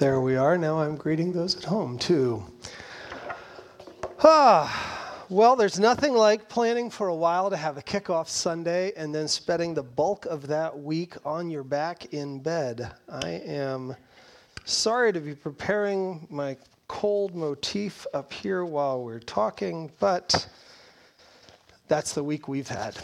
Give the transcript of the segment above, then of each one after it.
There we are. Now I'm greeting those at home too. Ah, well, there's nothing like planning for a while to have a kickoff Sunday and then spending the bulk of that week on your back in bed. I am sorry to be preparing my cold motif up here while we're talking, but that's the week we've had.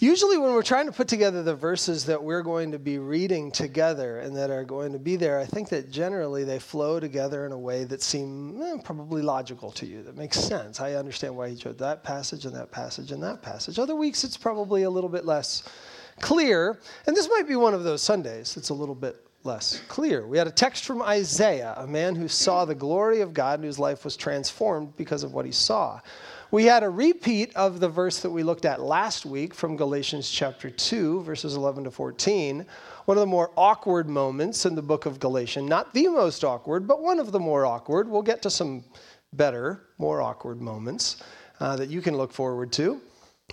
Usually, when we're trying to put together the verses that we're going to be reading together and that are going to be there, I think that generally they flow together in a way that seem eh, probably logical to you, that makes sense. I understand why he chose that passage and that passage and that passage. Other weeks, it's probably a little bit less clear, and this might be one of those Sundays. It's a little bit less clear. We had a text from Isaiah, a man who saw the glory of God and whose life was transformed because of what he saw. We had a repeat of the verse that we looked at last week from Galatians chapter 2, verses 11 to 14. One of the more awkward moments in the book of Galatians. Not the most awkward, but one of the more awkward. We'll get to some better, more awkward moments uh, that you can look forward to.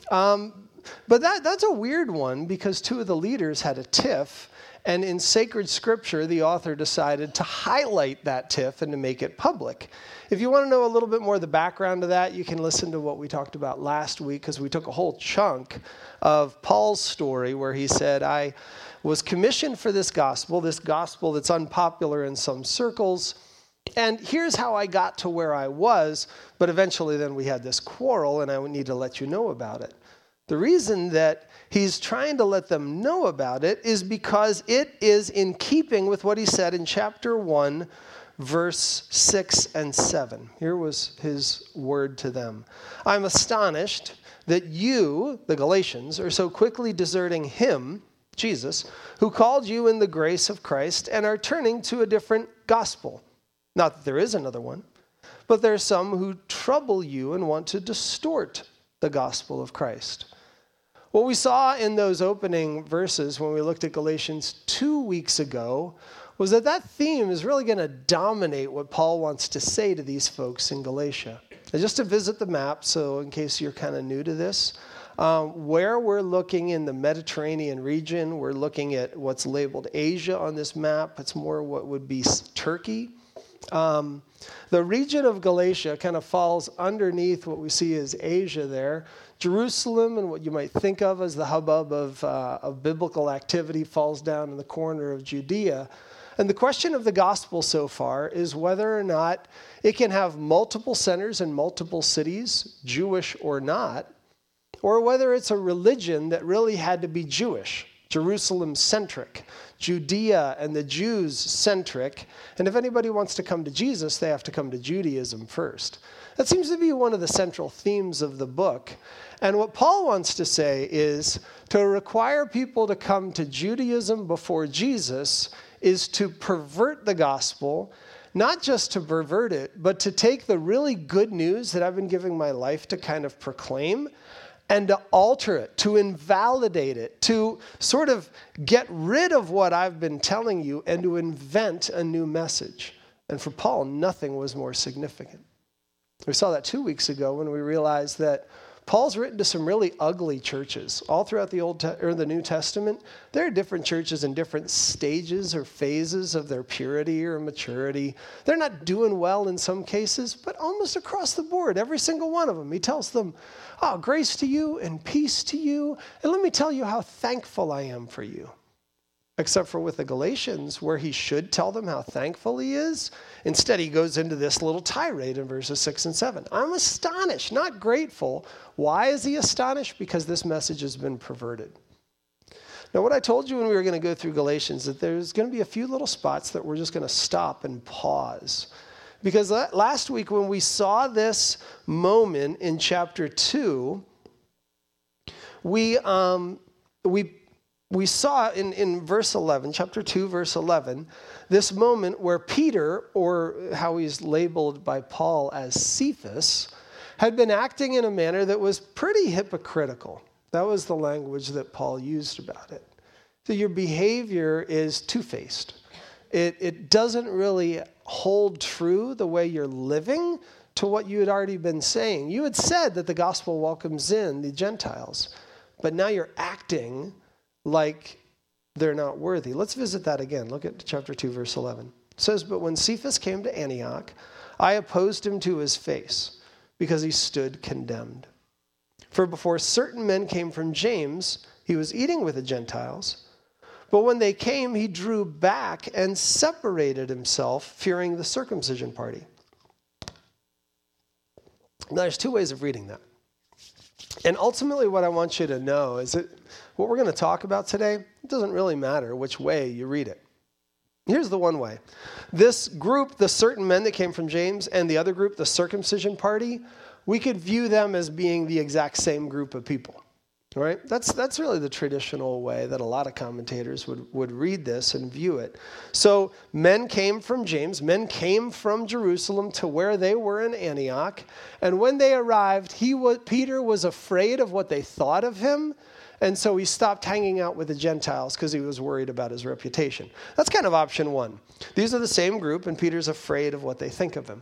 Um, but that, that's a weird one because two of the leaders had a tiff and in sacred scripture, the author decided to highlight that tiff and to make it public. If you want to know a little bit more of the background of that, you can listen to what we talked about last week because we took a whole chunk of Paul's story where he said, I was commissioned for this gospel, this gospel that's unpopular in some circles. And here's how I got to where I was, but eventually then we had this quarrel, and I need to let you know about it. The reason that he's trying to let them know about it is because it is in keeping with what he said in chapter 1, verse 6 and 7. Here was his word to them I'm astonished that you, the Galatians, are so quickly deserting him, Jesus, who called you in the grace of Christ, and are turning to a different gospel. Not that there is another one, but there are some who trouble you and want to distort the gospel of Christ. What we saw in those opening verses when we looked at Galatians two weeks ago was that that theme is really going to dominate what Paul wants to say to these folks in Galatia. And just to visit the map, so in case you're kind of new to this, um, where we're looking in the Mediterranean region, we're looking at what's labeled Asia on this map. It's more what would be Turkey. Um, the region of Galatia kind of falls underneath what we see as Asia there. Jerusalem and what you might think of as the hubbub of, uh, of biblical activity falls down in the corner of Judea. And the question of the gospel so far is whether or not it can have multiple centers in multiple cities, Jewish or not, or whether it's a religion that really had to be Jewish, Jerusalem centric, Judea and the Jews centric. And if anybody wants to come to Jesus, they have to come to Judaism first. That seems to be one of the central themes of the book. And what Paul wants to say is to require people to come to Judaism before Jesus is to pervert the gospel, not just to pervert it, but to take the really good news that I've been giving my life to kind of proclaim and to alter it, to invalidate it, to sort of get rid of what I've been telling you and to invent a new message. And for Paul, nothing was more significant. We saw that two weeks ago when we realized that Paul's written to some really ugly churches all throughout the Old Te- or the New Testament. There are different churches in different stages or phases of their purity or maturity. They're not doing well in some cases, but almost across the board, every single one of them, he tells them, "Oh, grace to you and peace to you, and let me tell you how thankful I am for you." except for with the Galatians, where he should tell them how thankful he is. Instead, he goes into this little tirade in verses 6 and 7. I'm astonished, not grateful. Why is he astonished? Because this message has been perverted. Now, what I told you when we were going to go through Galatians, that there's going to be a few little spots that we're just going to stop and pause. Because last week, when we saw this moment in chapter 2, we, um, we we saw in, in verse 11, chapter 2, verse 11, this moment where Peter, or how he's labeled by Paul as Cephas, had been acting in a manner that was pretty hypocritical. That was the language that Paul used about it. So your behavior is two faced. It, it doesn't really hold true the way you're living to what you had already been saying. You had said that the gospel welcomes in the Gentiles, but now you're acting like they're not worthy. Let's visit that again. Look at chapter 2, verse 11. It says, But when Cephas came to Antioch, I opposed him to his face because he stood condemned. For before certain men came from James, he was eating with the Gentiles. But when they came, he drew back and separated himself, fearing the circumcision party. Now, there's two ways of reading that. And ultimately, what I want you to know is that what we're going to talk about today, it doesn't really matter which way you read it. Here's the one way. This group, the certain men that came from James, and the other group, the circumcision party, we could view them as being the exact same group of people. Right? That's, that's really the traditional way that a lot of commentators would, would read this and view it. So, men came from James, men came from Jerusalem to where they were in Antioch. And when they arrived, he was, Peter was afraid of what they thought of him. And so he stopped hanging out with the Gentiles because he was worried about his reputation. That's kind of option one. These are the same group, and Peter's afraid of what they think of him.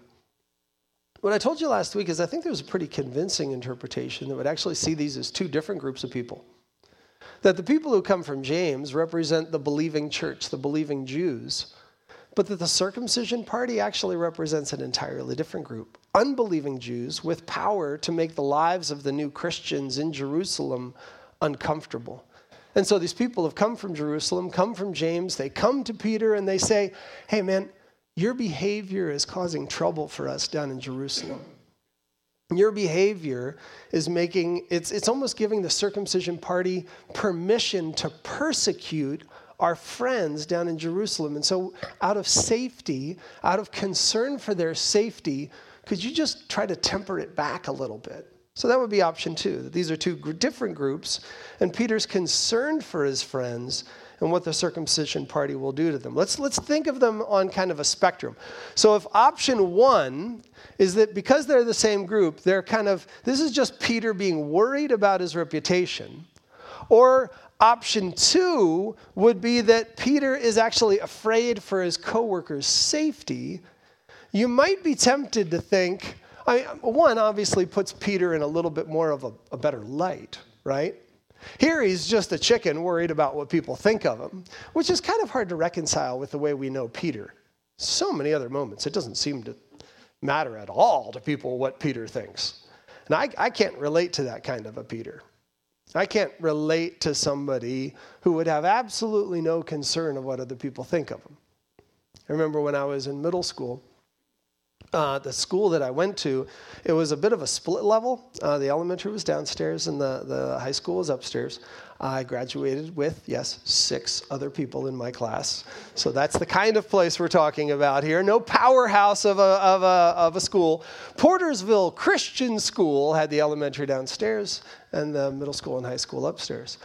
What I told you last week is I think there's a pretty convincing interpretation that would actually see these as two different groups of people. That the people who come from James represent the believing church, the believing Jews, but that the circumcision party actually represents an entirely different group. Unbelieving Jews with power to make the lives of the new Christians in Jerusalem uncomfortable. And so these people have come from Jerusalem, come from James, they come to Peter and they say, Hey, man, your behavior is causing trouble for us down in Jerusalem. Your behavior is making, it's, it's almost giving the circumcision party permission to persecute our friends down in Jerusalem. And so, out of safety, out of concern for their safety, could you just try to temper it back a little bit? So that would be option two. These are two different groups, and Peter's concerned for his friends and what the circumcision party will do to them. Let's, let's think of them on kind of a spectrum. So, if option one is that because they're the same group, they're kind of, this is just Peter being worried about his reputation, or option two would be that Peter is actually afraid for his coworkers' safety, you might be tempted to think, I one obviously puts Peter in a little bit more of a, a better light, right? Here he's just a chicken worried about what people think of him, which is kind of hard to reconcile with the way we know Peter. So many other moments, it doesn't seem to matter at all to people what Peter thinks. And I, I can't relate to that kind of a Peter. I can't relate to somebody who would have absolutely no concern of what other people think of him. I remember when I was in middle school, uh, the school that I went to, it was a bit of a split level. Uh, the elementary was downstairs and the, the high school was upstairs. I graduated with, yes, six other people in my class. So that's the kind of place we're talking about here. No powerhouse of a, of a, of a school. Portersville Christian School had the elementary downstairs and the middle school and high school upstairs.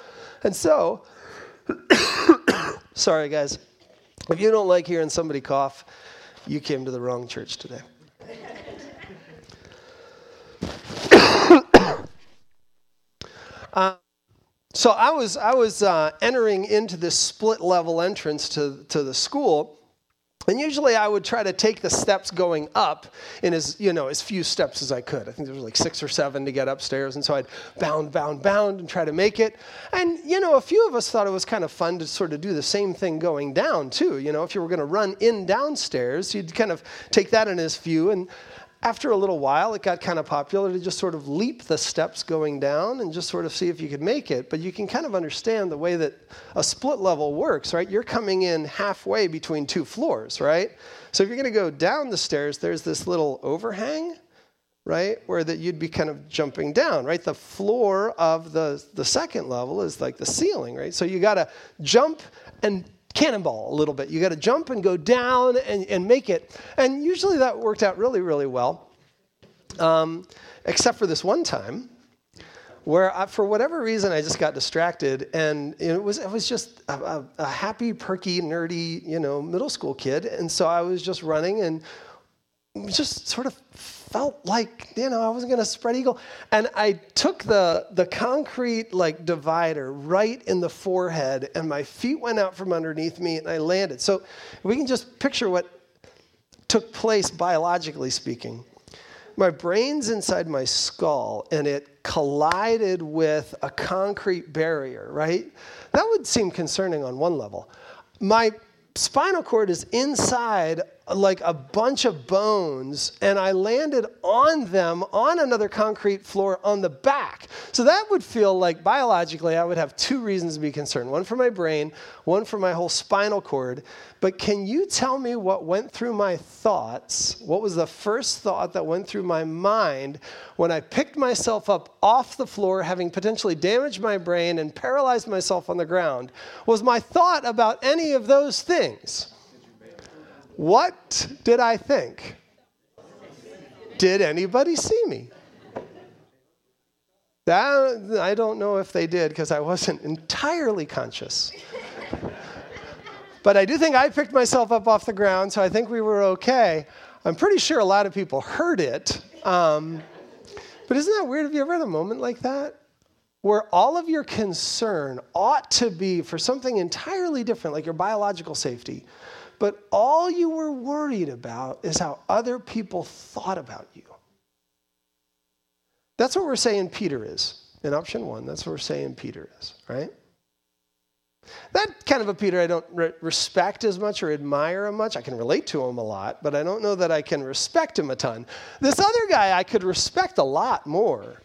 And so, sorry guys, if you don't like hearing somebody cough, you came to the wrong church today. Uh, so I was I was uh, entering into this split level entrance to to the school. And usually I would try to take the steps going up in as, you know, as few steps as I could. I think there was like six or seven to get upstairs. And so I'd bound, bound, bound and try to make it. And, you know, a few of us thought it was kind of fun to sort of do the same thing going down too. You know, if you were going to run in downstairs, you'd kind of take that in as few. And after a little while, it got kind of popular to just sort of leap the steps going down and just sort of see if you could make it. But you can kind of understand the way that a split level works, right? You're coming in halfway between two floors, right? So if you're going to go down the stairs, there's this little overhang, right? Where that you'd be kind of jumping down, right? The floor of the, the second level is like the ceiling, right? So you got to jump and cannonball a little bit. You got to jump and go down and, and make it. And usually that worked out really, really well, um, except for this one time where I, for whatever reason I just got distracted, and it was it was just a, a, a, happy, perky, nerdy, you know, middle school kid, and so I was just running and just sort of felt like you know I wasn't going to spread eagle, and I took the the concrete like divider right in the forehead, and my feet went out from underneath me, and I landed. So we can just picture what took place biologically speaking. My brain's inside my skull, and it collided with a concrete barrier, right? that would seem concerning on one level. My spinal cord is inside like a bunch of bones and I landed on them on another concrete floor on the back. So that would feel like biologically I would have two reasons to be concerned one for my brain, one for my whole spinal cord. But can you tell me what went through my thoughts? What was the first thought that went through my mind when I picked myself up off the floor, having potentially damaged my brain and paralyzed myself on the ground? Was my thought about any of those things? What did I think? Did anybody see me? That, I don't know if they did because I wasn't entirely conscious. but I do think I picked myself up off the ground, so I think we were okay. I'm pretty sure a lot of people heard it. Um, but isn't that weird? Have you ever had a moment like that? Where all of your concern ought to be for something entirely different, like your biological safety, but all you were worried about is how other people thought about you. That's what we're saying Peter is. In option one, that's what we're saying Peter is, right? That kind of a Peter I don't re- respect as much or admire as much. I can relate to him a lot, but I don't know that I can respect him a ton. This other guy I could respect a lot more.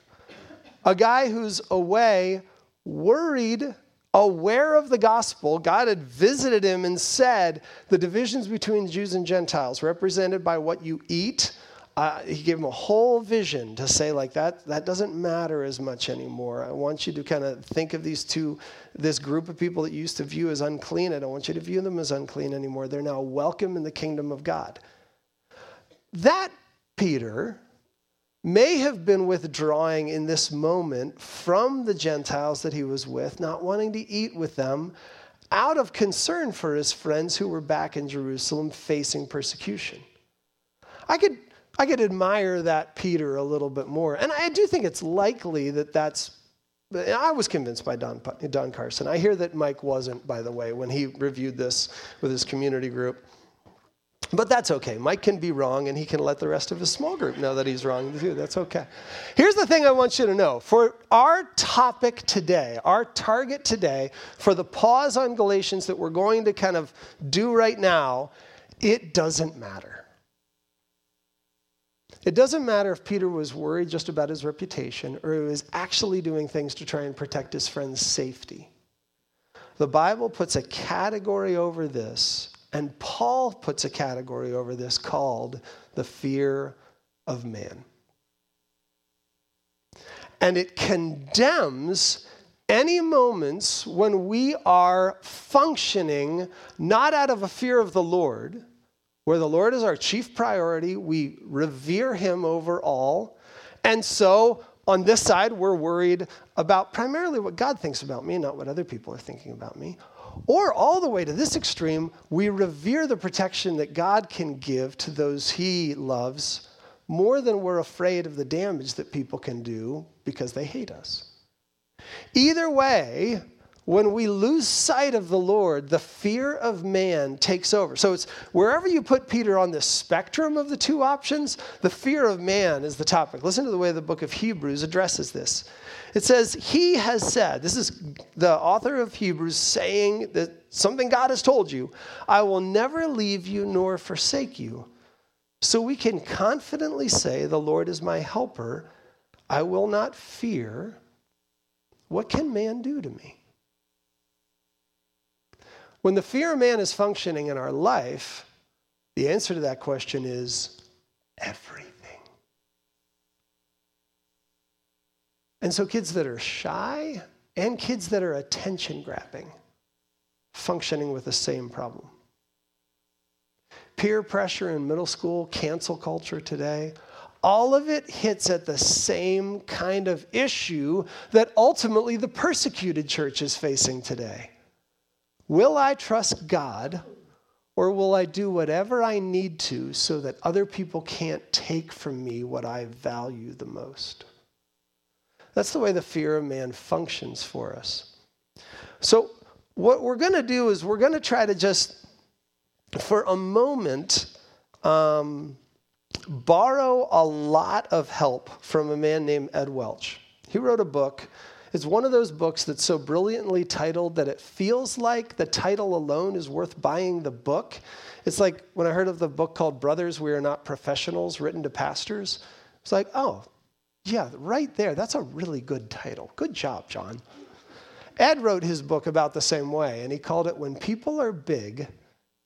A guy who's away, worried aware of the gospel, God had visited him and said the divisions between Jews and Gentiles, represented by what you eat, uh, he gave him a whole vision to say like that that doesn't matter as much anymore. I want you to kind of think of these two this group of people that you used to view as unclean. I don't want you to view them as unclean anymore. They're now welcome in the kingdom of god. That peter may have been withdrawing in this moment from the Gentiles that he was with, not wanting to eat with them, out of concern for his friends who were back in Jerusalem facing persecution. I could, I could admire that Peter a little bit more. And I do think it's likely that that's. I was convinced by Don, Don Carson. I hear that Mike wasn't, by the way, when he reviewed this with his community group. But that's okay. Mike can be wrong and he can let the rest of his small group know that he's wrong too. That's okay. Here's the thing I want you to know. For our topic today, our target today, for the pause on Galatians that we're going to kind of do right now, it doesn't matter. It doesn't matter if Peter was worried just about his reputation or he was actually doing things to try and protect his friend's safety. The Bible puts a category over this and Paul puts a category over this called the fear of man. And it condemns any moments when we are functioning not out of a fear of the Lord, where the Lord is our chief priority, we revere him over all. And so on this side, we're worried about primarily what God thinks about me, not what other people are thinking about me. Or all the way to this extreme, we revere the protection that God can give to those he loves more than we're afraid of the damage that people can do because they hate us. Either way, when we lose sight of the Lord, the fear of man takes over. So it's wherever you put Peter on the spectrum of the two options, the fear of man is the topic. Listen to the way the book of Hebrews addresses this. It says, He has said, this is the author of Hebrews saying that something God has told you, I will never leave you nor forsake you. So we can confidently say, The Lord is my helper. I will not fear. What can man do to me? When the fear of man is functioning in our life, the answer to that question is everything. And so, kids that are shy and kids that are attention grabbing, functioning with the same problem. Peer pressure in middle school, cancel culture today, all of it hits at the same kind of issue that ultimately the persecuted church is facing today. Will I trust God or will I do whatever I need to so that other people can't take from me what I value the most? That's the way the fear of man functions for us. So, what we're going to do is we're going to try to just, for a moment, um, borrow a lot of help from a man named Ed Welch. He wrote a book It's one of those books that's so brilliantly titled that it feels like the title alone is worth buying the book. It's like when I heard of the book called Brothers, We Are Not Professionals, written to pastors. It's like, oh, yeah, right there. That's a really good title. Good job, John. Ed wrote his book about the same way, and he called it When People Are Big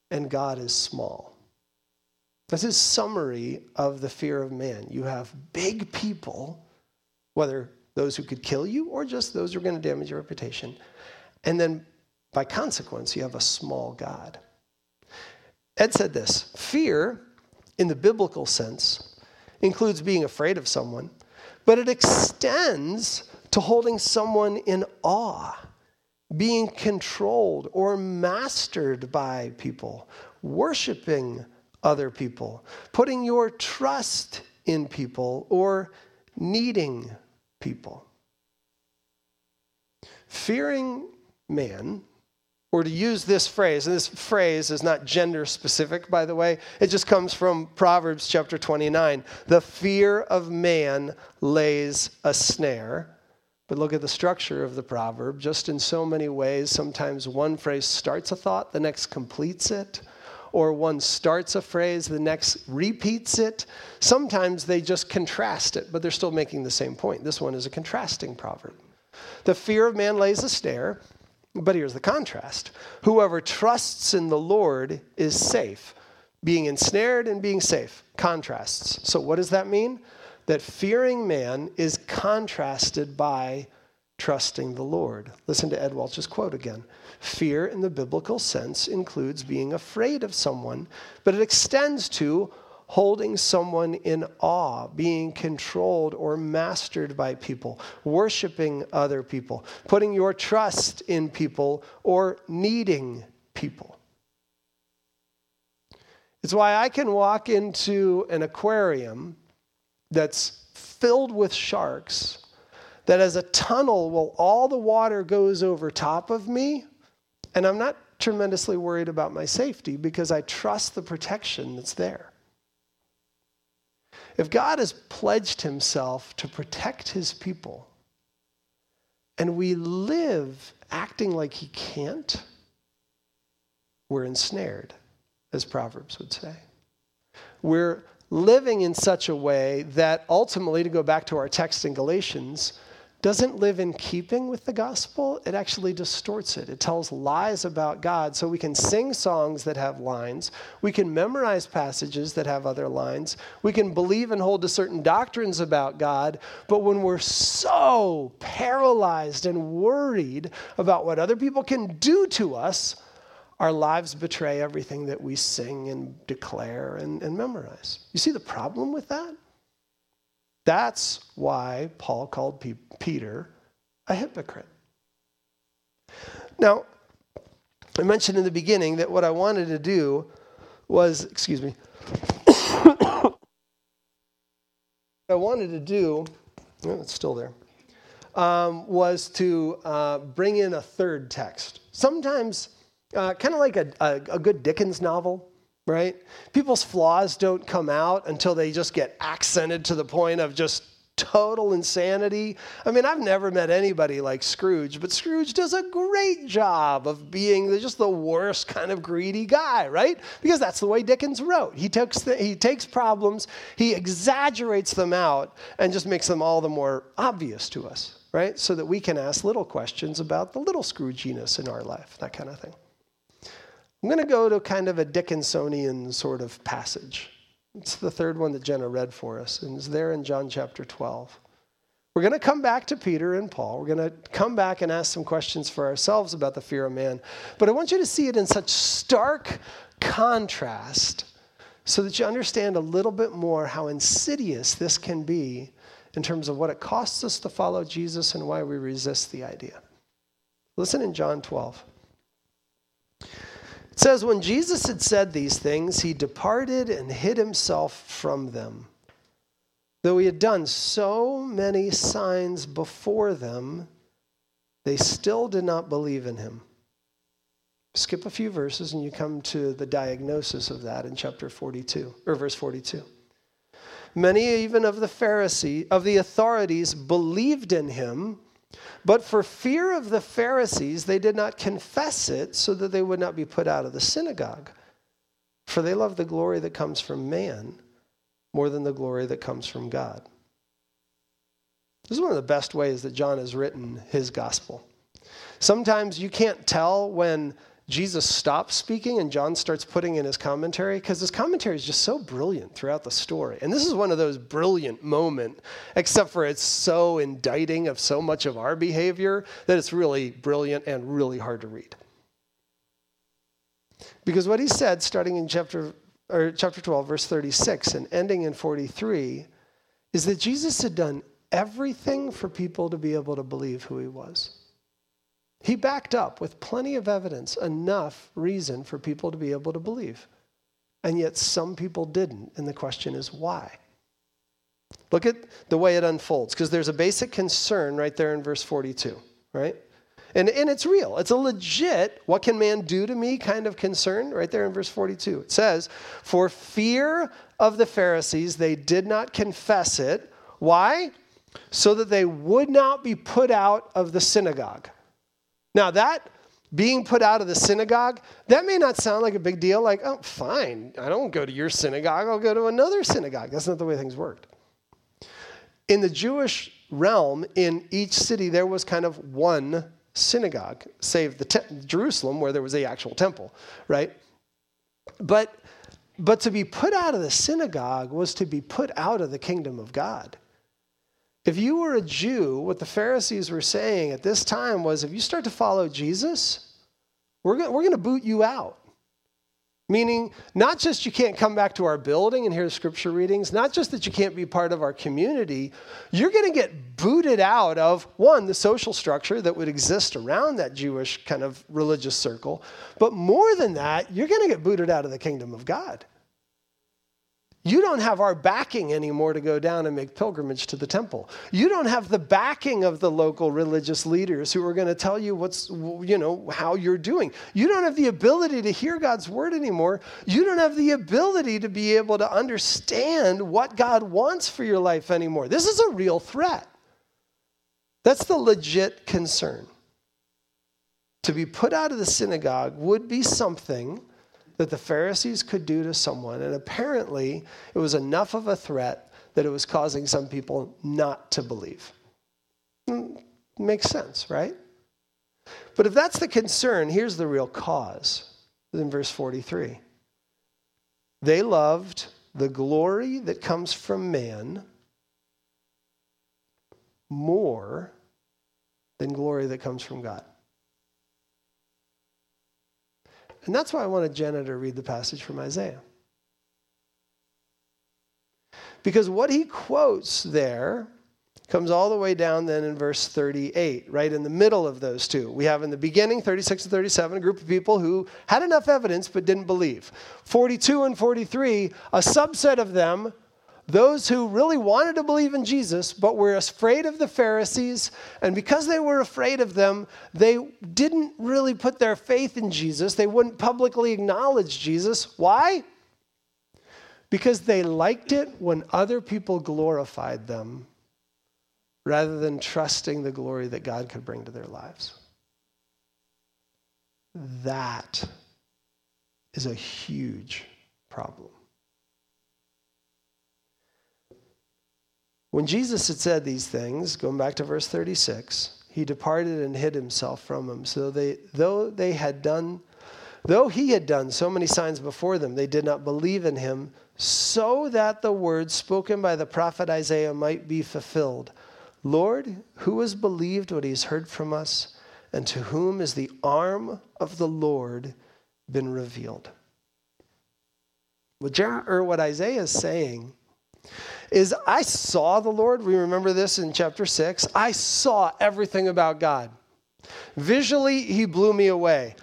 and God is Small. That's his summary of the fear of man. You have big people, whether those who could kill you or just those who are going to damage your reputation. And then by consequence, you have a small God. Ed said this fear, in the biblical sense, includes being afraid of someone, but it extends to holding someone in awe, being controlled or mastered by people, worshiping other people, putting your trust in people, or needing people. Fearing man, or to use this phrase, and this phrase is not gender specific, by the way, it just comes from Proverbs chapter 29. The fear of man lays a snare. But look at the structure of the proverb. Just in so many ways, sometimes one phrase starts a thought, the next completes it or one starts a phrase, the next repeats it. Sometimes they just contrast it, but they're still making the same point. This one is a contrasting proverb. The fear of man lays a snare, but here's the contrast whoever trusts in the Lord is safe. Being ensnared and being safe, contrasts. So, what does that mean? That fearing man is contrasted by trusting the Lord. Listen to Ed Welch's quote again. Fear in the biblical sense includes being afraid of someone, but it extends to holding someone in awe, being controlled or mastered by people, worshiping other people, putting your trust in people, or needing people. It's why I can walk into an aquarium that's filled with sharks, that as a tunnel, well, all the water goes over top of me and I'm not tremendously worried about my safety because I trust the protection that's there. If God has pledged himself to protect his people, and we live acting like he can't, we're ensnared, as Proverbs would say. We're living in such a way that ultimately, to go back to our text in Galatians, doesn't live in keeping with the gospel, it actually distorts it. It tells lies about God. So we can sing songs that have lines, we can memorize passages that have other lines, we can believe and hold to certain doctrines about God, but when we're so paralyzed and worried about what other people can do to us, our lives betray everything that we sing and declare and, and memorize. You see the problem with that? That's why Paul called Peter a hypocrite. Now, I mentioned in the beginning that what I wanted to do was, excuse me, what I wanted to do, oh, it's still there, um, was to uh, bring in a third text. Sometimes, uh, kind of like a, a, a good Dickens novel, right? People's flaws don't come out until they just get accented to the point of just total insanity. I mean, I've never met anybody like Scrooge, but Scrooge does a great job of being just the worst kind of greedy guy, right? Because that's the way Dickens wrote. He takes, the, he takes problems, he exaggerates them out, and just makes them all the more obvious to us, right? So that we can ask little questions about the little Scrooginess in our life, that kind of thing. I'm going to go to kind of a Dickinsonian sort of passage. It's the third one that Jenna read for us, and it's there in John chapter 12. We're going to come back to Peter and Paul. We're going to come back and ask some questions for ourselves about the fear of man. But I want you to see it in such stark contrast so that you understand a little bit more how insidious this can be in terms of what it costs us to follow Jesus and why we resist the idea. Listen in John 12. It says, When Jesus had said these things, he departed and hid himself from them. Though he had done so many signs before them, they still did not believe in him. Skip a few verses and you come to the diagnosis of that in chapter 42 or verse 42. Many even of the Pharisee of the authorities believed in him But for fear of the Pharisees, they did not confess it so that they would not be put out of the synagogue. For they love the glory that comes from man more than the glory that comes from God. This is one of the best ways that John has written his gospel. Sometimes you can't tell when Jesus stops speaking and John starts putting in his commentary because his commentary is just so brilliant throughout the story. And this is one of those brilliant moments, except for it's so indicting of so much of our behavior that it's really brilliant and really hard to read. Because what he said, starting in chapter, or chapter 12, verse 36, and ending in 43, is that Jesus had done everything for people to be able to believe who he was. He backed up with plenty of evidence, enough reason for people to be able to believe. And yet some people didn't. And the question is why? Look at the way it unfolds, because there's a basic concern right there in verse 42, right? And, and it's real. It's a legit, what can man do to me kind of concern right there in verse 42. It says, For fear of the Pharisees, they did not confess it. Why? So that they would not be put out of the synagogue. Now, that being put out of the synagogue, that may not sound like a big deal. Like, oh, fine, I don't go to your synagogue, I'll go to another synagogue. That's not the way things worked. In the Jewish realm, in each city, there was kind of one synagogue, save the te- Jerusalem, where there was a actual temple, right? But, but to be put out of the synagogue was to be put out of the kingdom of God. If you were a Jew, what the Pharisees were saying at this time was if you start to follow Jesus, we're going we're to boot you out. Meaning, not just you can't come back to our building and hear scripture readings, not just that you can't be part of our community, you're going to get booted out of one, the social structure that would exist around that Jewish kind of religious circle. But more than that, you're going to get booted out of the kingdom of God. You don't have our backing anymore to go down and make pilgrimage to the temple. You don't have the backing of the local religious leaders who are going to tell you what's, you know, how you're doing. You don't have the ability to hear God's word anymore. You don't have the ability to be able to understand what God wants for your life anymore. This is a real threat. That's the legit concern. To be put out of the synagogue would be something that the Pharisees could do to someone. And apparently, it was enough of a threat that it was causing some people not to believe. Hmm, makes sense, right? But if that's the concern, here's the real cause in verse 43. They loved the glory that comes from man more than glory that comes from God. And that's why I wanted Jenna to read the passage from Isaiah. Because what he quotes there comes all the way down then in verse 38, right in the middle of those two. We have in the beginning, 36 and 37, a group of people who had enough evidence but didn't believe. 42 and 43, a subset of them those who really wanted to believe in Jesus but were afraid of the Pharisees, and because they were afraid of them, they didn't really put their faith in Jesus. They wouldn't publicly acknowledge Jesus. Why? Because they liked it when other people glorified them rather than trusting the glory that God could bring to their lives. That is a huge problem. When Jesus had said these things, going back to verse 36, he departed and hid himself from them. So they, though they had done, though he had done so many signs before them, they did not believe in him, so that the words spoken by the prophet Isaiah might be fulfilled. Lord, who has believed what he's heard from us, and to whom is the arm of the Lord been revealed? What, Jer- or what Isaiah is saying is I saw the Lord. We remember this in chapter 6. I saw everything about God. Visually, he blew me away.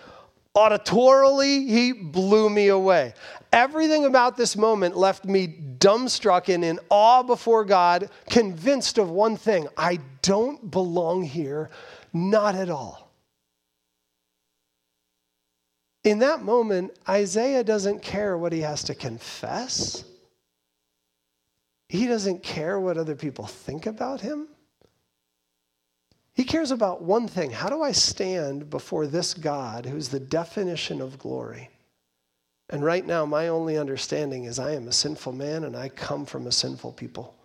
Auditorily, he blew me away. Everything about this moment left me dumbstruck and in awe before God, convinced of one thing I don't belong here, not at all. In that moment, Isaiah doesn't care what he has to confess. He doesn't care what other people think about him. He cares about one thing how do I stand before this God who's the definition of glory? And right now, my only understanding is I am a sinful man and I come from a sinful people.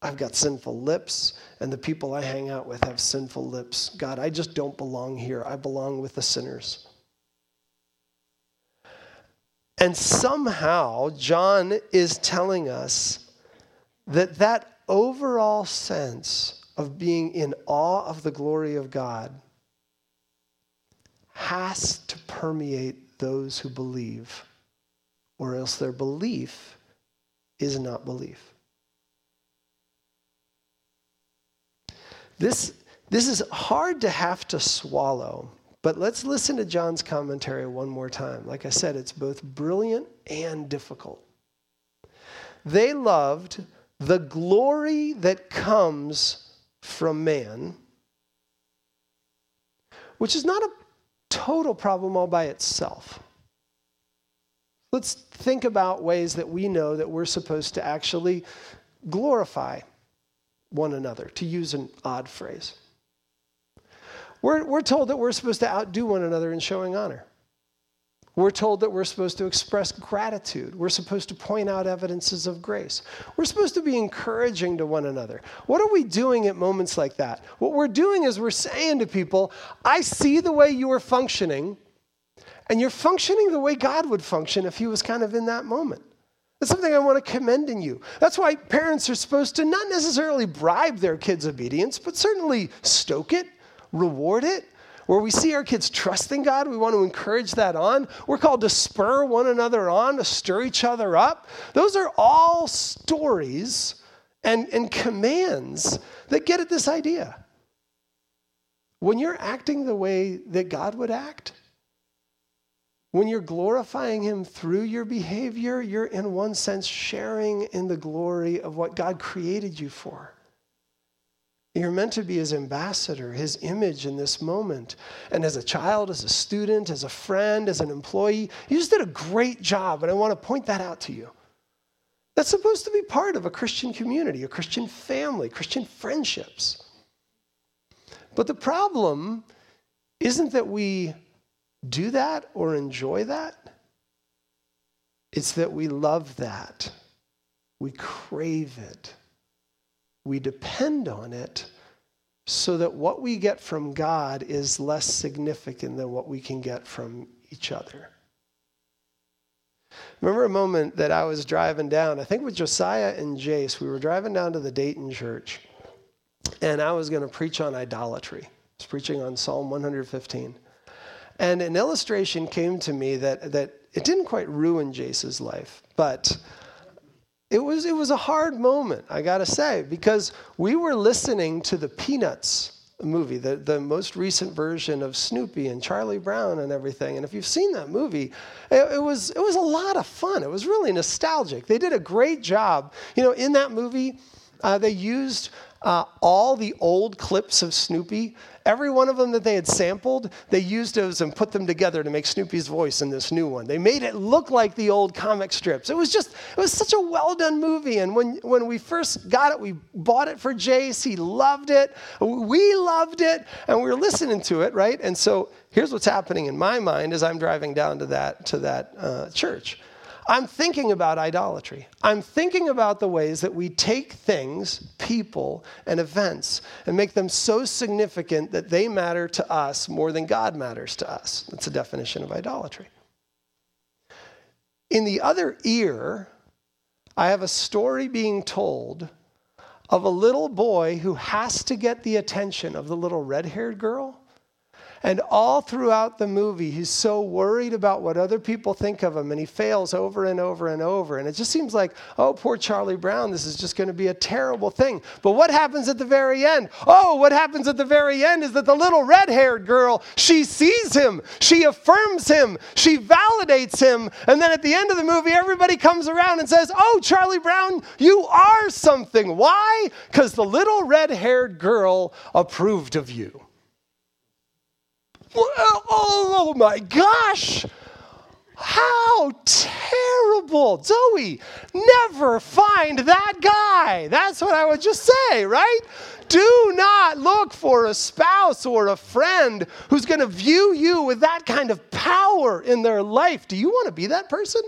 I've got sinful lips, and the people I hang out with have sinful lips. God, I just don't belong here. I belong with the sinners. And somehow, John is telling us that that overall sense of being in awe of the glory of God has to permeate those who believe, or else their belief is not belief. This, this is hard to have to swallow, but let's listen to John's commentary one more time. Like I said, it's both brilliant and difficult. They loved the glory that comes from man, which is not a total problem all by itself. Let's think about ways that we know that we're supposed to actually glorify one another, to use an odd phrase. We're, we're told that we're supposed to outdo one another in showing honor. We're told that we're supposed to express gratitude. We're supposed to point out evidences of grace. We're supposed to be encouraging to one another. What are we doing at moments like that? What we're doing is we're saying to people, I see the way you are functioning, and you're functioning the way God would function if he was kind of in that moment. That's something I want to commend in you. That's why parents are supposed to not necessarily bribe their kids' obedience, but certainly stoke it, reward it, where we see our kids trusting God, we want to encourage that on. We're called to spur one another on, to stir each other up. Those are all stories and, and commands that get at this idea. When you're acting the way that God would act, when you're glorifying Him through your behavior, you're in one sense sharing in the glory of what God created you for. You're meant to be his ambassador, his image in this moment. And as a child, as a student, as a friend, as an employee, you just did a great job, and I want to point that out to you. That's supposed to be part of a Christian community, a Christian family, Christian friendships. But the problem isn't that we do that or enjoy that, it's that we love that, we crave it we depend on it so that what we get from God is less significant than what we can get from each other. Remember a moment that I was driving down, I think with Josiah and Jace, we were driving down to the Dayton church, and I was going to preach on idolatry. I was preaching on Psalm 115. And an illustration came to me that, that it didn't quite ruin Jace's life, but it was, it was a hard moment, I gotta say, because we were listening to the Peanuts movie, the, the most recent version of Snoopy and Charlie Brown and everything. And if you've seen that movie, it, it, was, it was a lot of fun. It was really nostalgic. They did a great job. You know, in that movie, uh, they used uh, all the old clips of Snoopy Every one of them that they had sampled, they used those and put them together to make Snoopy's voice in this new one. They made it look like the old comic strips. It was just, it was such a well done movie. And when, when we first got it, we bought it for Jace. He loved it. We loved it. And we were listening to it, right? And so here's what's happening in my mind as I'm driving down to that, to that uh, church. I'm thinking about idolatry. I'm thinking about the ways that we take things, people, and events and make them so significant that they matter to us more than God matters to us. That's a definition of idolatry. In the other ear, I have a story being told of a little boy who has to get the attention of the little red haired girl and all throughout the movie, he's so worried about what other people think of him, and he fails over and over and over. And it just seems like, oh, poor Charlie Brown, this is just going to be a terrible thing. But what happens at the very end? Oh, what happens at the very end is that the little red haired girl, she sees him, she affirms him, she validates him. And then at the end of the movie, everybody comes around and says, oh, Charlie Brown, you are something. Why? Because the little red haired girl approved of you. Oh, my gosh! How terrible! Zoe, never find that guy. That's what I would just say, right? Do not look for a spouse or a friend who's going to view you with that kind of power in their life. Do you want to be that person?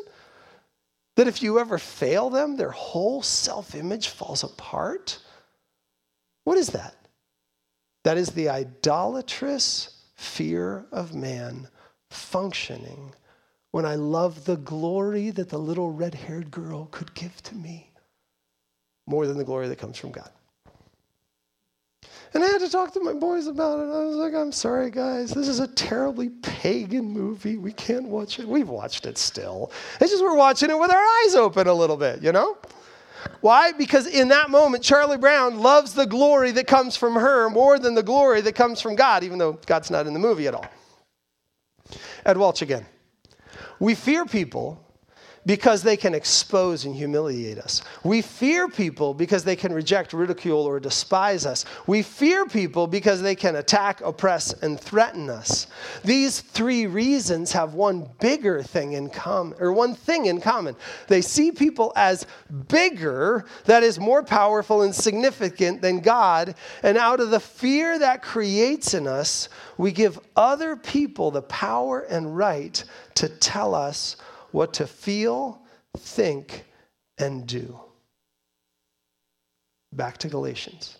That if you ever fail them, their whole self image falls apart? What is that? That is the idolatrous fear of man functioning when I love the glory that the little red haired girl could give to me more than the glory that comes from God. And I had to talk to my boys about it. I was like, I'm sorry, guys. This is a terribly pagan movie. We can't watch it. We've watched it still. It's just we're watching it with our eyes open a little bit, you know? Why? Because in that moment, Charlie Brown loves the glory that comes from her more than the glory that comes from God, even though God's not in the movie at all. Ed Welch again. We fear people because they can expose and humiliate us. We fear people because they can reject, ridicule, or despise us. We fear people because they can attack, oppress, and threaten us. These three reasons have one bigger thing in common, or one thing in common. They see people as bigger, that is more powerful and significant than God, and out of the fear that creates in us, we give other people the power and right to tell us what to feel, think, and do. Back to Galatians.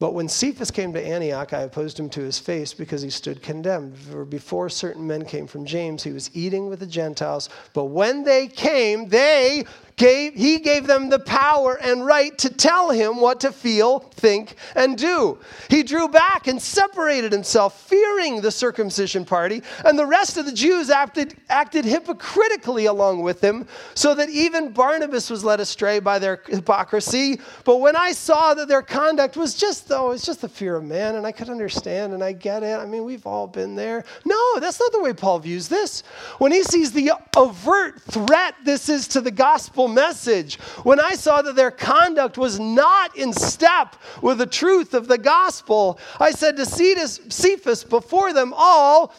But when Cephas came to Antioch, I opposed him to his face because he stood condemned. For before certain men came from James, he was eating with the Gentiles. But when they came, they gave, he gave them the power and right to tell him what to feel, think, and do. He drew back and separated himself, fearing the circumcision party, and the rest of the Jews acted, acted hypocritically along with him, so that even Barnabas was led astray by their hypocrisy. But when I saw that their conduct was just, though, it's just the fear of man, and I could understand and I get it. I mean, we've all been there. No, that's not the way Paul views this. When he sees the overt threat this is to the gospel message, when I saw that their conduct was not in step with the truth of the gospel, I said to Cephas before them all,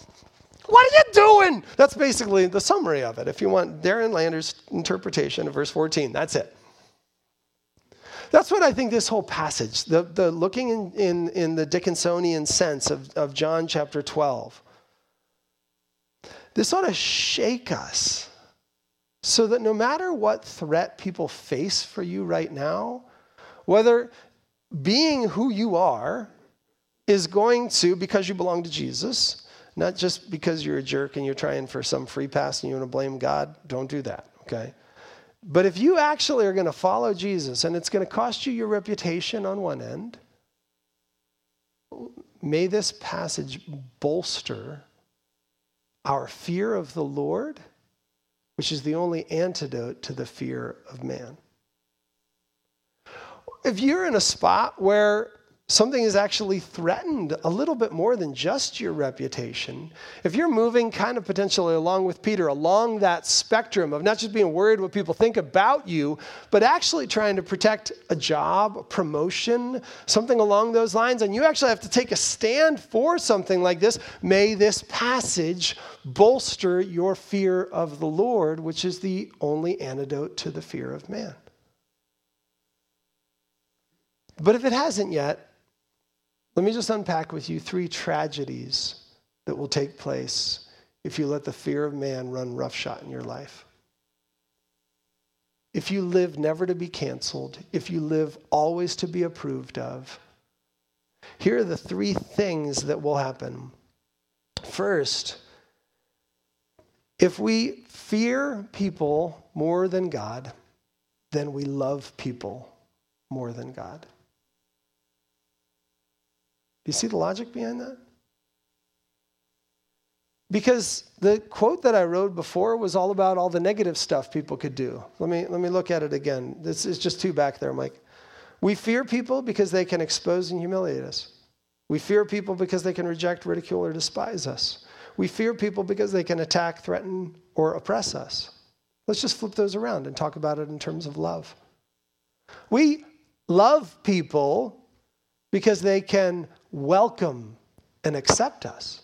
what are you doing? That's basically the summary of it. If you want Darren Lander's interpretation of verse 14, that's it. That's what I think this whole passage, the, the looking in, in, in the Dickinsonian sense of, of John chapter 12, this ought to shake us so that no matter what threat people face for you right now, whether being who you are is going to, because you belong to Jesus, not just because you're a jerk and you're trying for some free pass and you want to blame God, don't do that, okay? But if you actually are going to follow Jesus and it's going to cost you your reputation on one end, may this passage bolster our fear of the Lord which is the only antidote to the fear of man. If you're in a spot where something is actually threatened a little bit more than just your reputation. If you're moving kind of potentially along with Peter, along that spectrum of not just being worried what people think about you, but actually trying to protect a job, a promotion, something along those lines, and you actually have to take a stand for something like this, may this passage bolster your fear of the Lord, which is the only antidote to the fear of man. But if it hasn't yet, let me just unpack with you three tragedies that will take place if you let the fear of man run roughshod in your life. If you live never to be canceled, if you live always to be approved of, here are the three things that will happen. First, if we fear people more than God, then we love people more than God. Do you see the logic behind that? Because the quote that I wrote before was all about all the negative stuff people could do. Let me, let me look at it again. This is just two back there, Mike. We fear people because they can expose and humiliate us. We fear people because they can reject, ridicule, or despise us. We fear people because they can attack, threaten, or oppress us. Let's just flip those around and talk about it in terms of love. We love people because they can welcome and accept us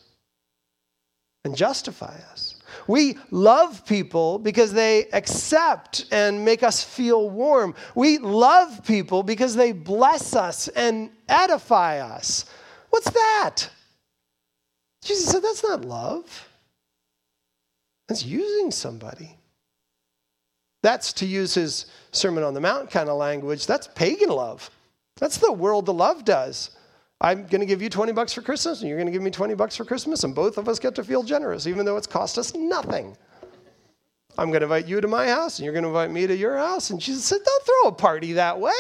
and justify us. We love people because they accept and make us feel warm. We love people because they bless us and edify us. What's that? Jesus said, That's not love. That's using somebody. That's to use his Sermon on the Mount kind of language. That's pagan love. That's the world the love does. I'm going to give you 20 bucks for Christmas, and you're going to give me 20 bucks for Christmas, and both of us get to feel generous, even though it's cost us nothing. I'm going to invite you to my house, and you're going to invite me to your house. And Jesus said, Don't throw a party that way.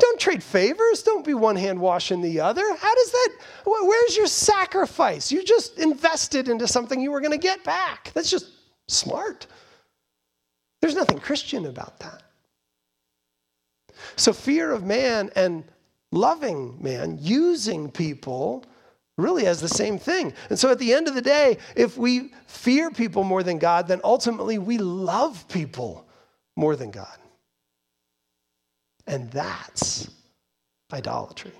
Don't trade favors. Don't be one hand washing the other. How does that, where's your sacrifice? You just invested into something you were going to get back. That's just smart. There's nothing Christian about that. So, fear of man and loving man, using people, really as the same thing. And so, at the end of the day, if we fear people more than God, then ultimately we love people more than God. And that's idolatry.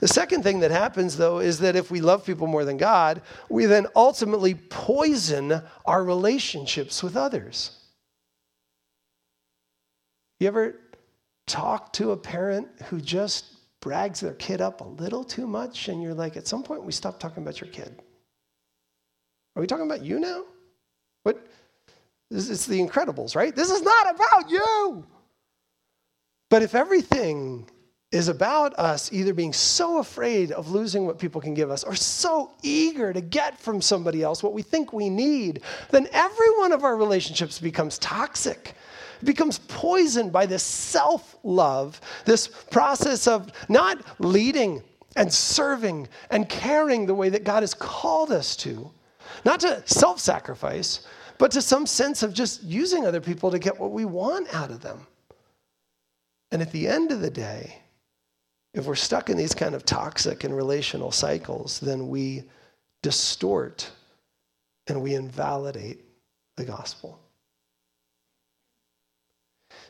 The second thing that happens, though, is that if we love people more than God, we then ultimately poison our relationships with others. You ever talk to a parent who just brags their kid up a little too much, and you're like, at some point, we stop talking about your kid? Are we talking about you now? What? It's the Incredibles, right? This is not about you. But if everything is about us either being so afraid of losing what people can give us or so eager to get from somebody else what we think we need, then every one of our relationships becomes toxic. It becomes poisoned by this self love, this process of not leading and serving and caring the way that God has called us to, not to self sacrifice, but to some sense of just using other people to get what we want out of them. And at the end of the day, if we're stuck in these kind of toxic and relational cycles, then we distort and we invalidate the gospel.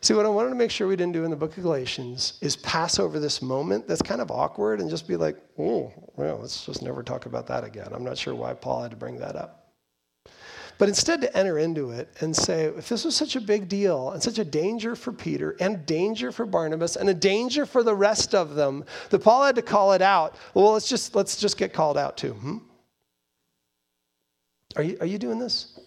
See, what I wanted to make sure we didn't do in the book of Galatians is pass over this moment that's kind of awkward and just be like, oh, well, let's just never talk about that again. I'm not sure why Paul had to bring that up. But instead, to enter into it and say, if this was such a big deal and such a danger for Peter and danger for Barnabas and a danger for the rest of them, that Paul had to call it out. Well, let's just let's just get called out too. Hmm? Are you are you doing this?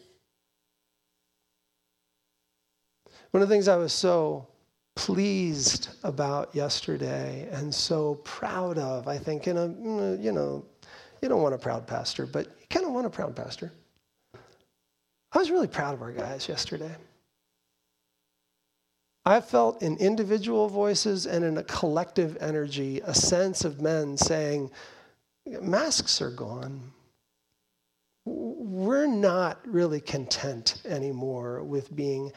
One of the things I was so pleased about yesterday and so proud of, I think, in a mm, you know, you don't want a proud pastor, but you kind of want a proud pastor I was really proud of our guys yesterday. I felt in individual voices and in a collective energy a sense of men saying, masks are gone. We're not really content anymore with being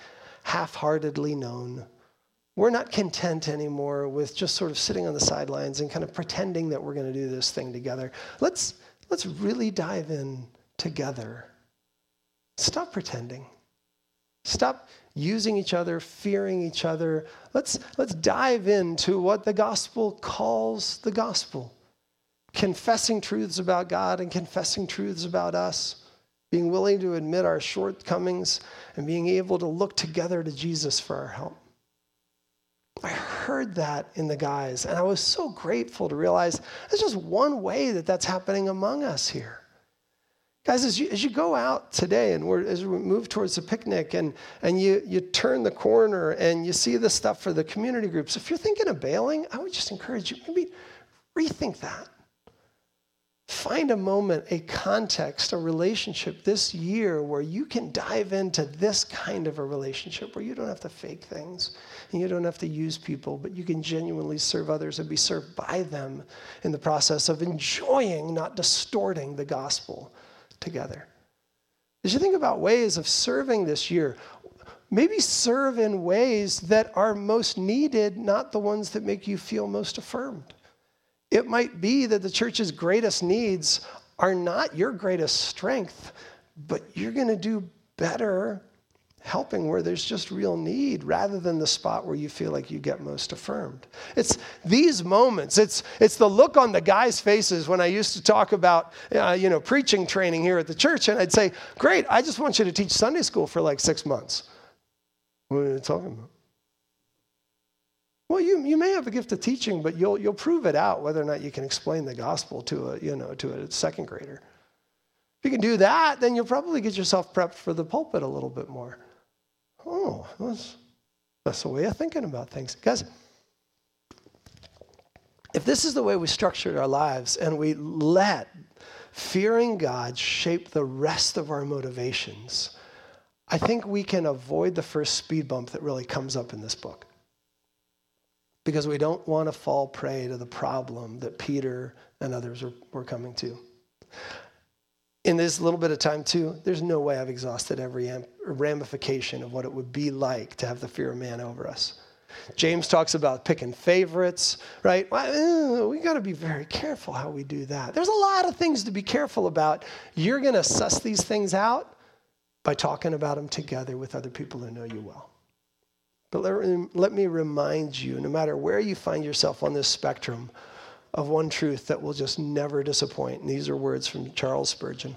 half heartedly known. We're not content anymore with just sort of sitting on the sidelines and kind of pretending that we're going to do this thing together. Let's, let's really dive in together Stop pretending. Stop using each other, fearing each other. Let's, let's dive into what the gospel calls the gospel confessing truths about God and confessing truths about us, being willing to admit our shortcomings, and being able to look together to Jesus for our help. I heard that in the guys, and I was so grateful to realize there's just one way that that's happening among us here. Guys, as you, as you go out today and as we move towards the picnic and, and you, you turn the corner and you see the stuff for the community groups, if you're thinking of bailing, I would just encourage you, maybe rethink that. Find a moment, a context, a relationship this year where you can dive into this kind of a relationship where you don't have to fake things and you don't have to use people, but you can genuinely serve others and be served by them in the process of enjoying, not distorting the gospel together. As you think about ways of serving this year, maybe serve in ways that are most needed, not the ones that make you feel most affirmed. It might be that the church's greatest needs are not your greatest strength, but you're going to do better helping where there's just real need rather than the spot where you feel like you get most affirmed. It's these moments. It's, it's the look on the guys' faces when I used to talk about, uh, you know, preaching training here at the church. And I'd say, great, I just want you to teach Sunday school for like six months. What are you talking about? Well, you, you may have a gift of teaching, but you'll, you'll prove it out whether or not you can explain the gospel to a, you know, to a second grader. If you can do that, then you'll probably get yourself prepped for the pulpit a little bit more. Oh, that's, that's the way of thinking about things. Guys, if this is the way we structured our lives and we let fearing God shape the rest of our motivations, I think we can avoid the first speed bump that really comes up in this book. Because we don't want to fall prey to the problem that Peter and others were, were coming to in this little bit of time, too, there's no way I've exhausted every ramification of what it would be like to have the fear of man over us. James talks about picking favorites, right? Well, eh, we got to be very careful how we do that. There's a lot of things to be careful about. You're going to suss these things out by talking about them together with other people who know you well. But let, let me remind you no matter where you find yourself on this spectrum, of one truth that will just never disappoint. And these are words from Charles Spurgeon.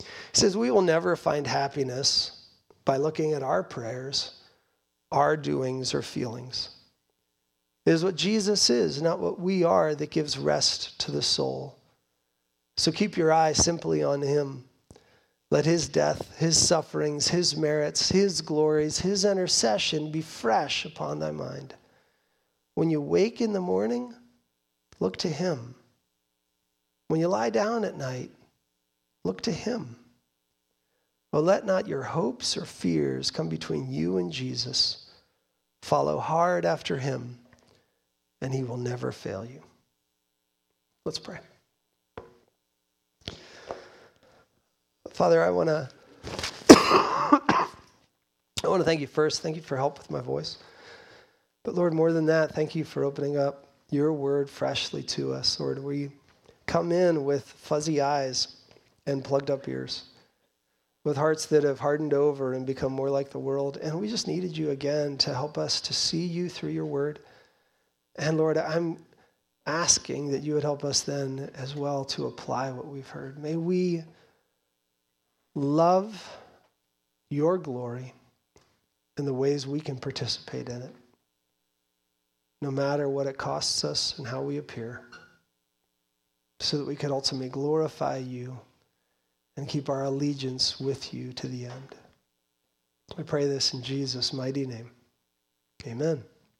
He says, We will never find happiness by looking at our prayers, our doings, or feelings. It is what Jesus is, not what we are, that gives rest to the soul. So keep your eye simply on Him. Let His death, His sufferings, His merits, His glories, His intercession be fresh upon thy mind. When you wake in the morning, Look to Him. When you lie down at night, look to Him. Well, let not your hopes or fears come between you and Jesus. Follow hard after Him, and He will never fail you. Let's pray. Father, I want to I want to thank you first. Thank you for help with my voice. But Lord, more than that, thank you for opening up your word freshly to us, Lord. We come in with fuzzy eyes and plugged up ears, with hearts that have hardened over and become more like the world. And we just needed you again to help us to see you through your word. And Lord, I'm asking that you would help us then as well to apply what we've heard. May we love your glory and the ways we can participate in it no matter what it costs us and how we appear, so that we could ultimately glorify you and keep our allegiance with you to the end. We pray this in Jesus' mighty name. Amen.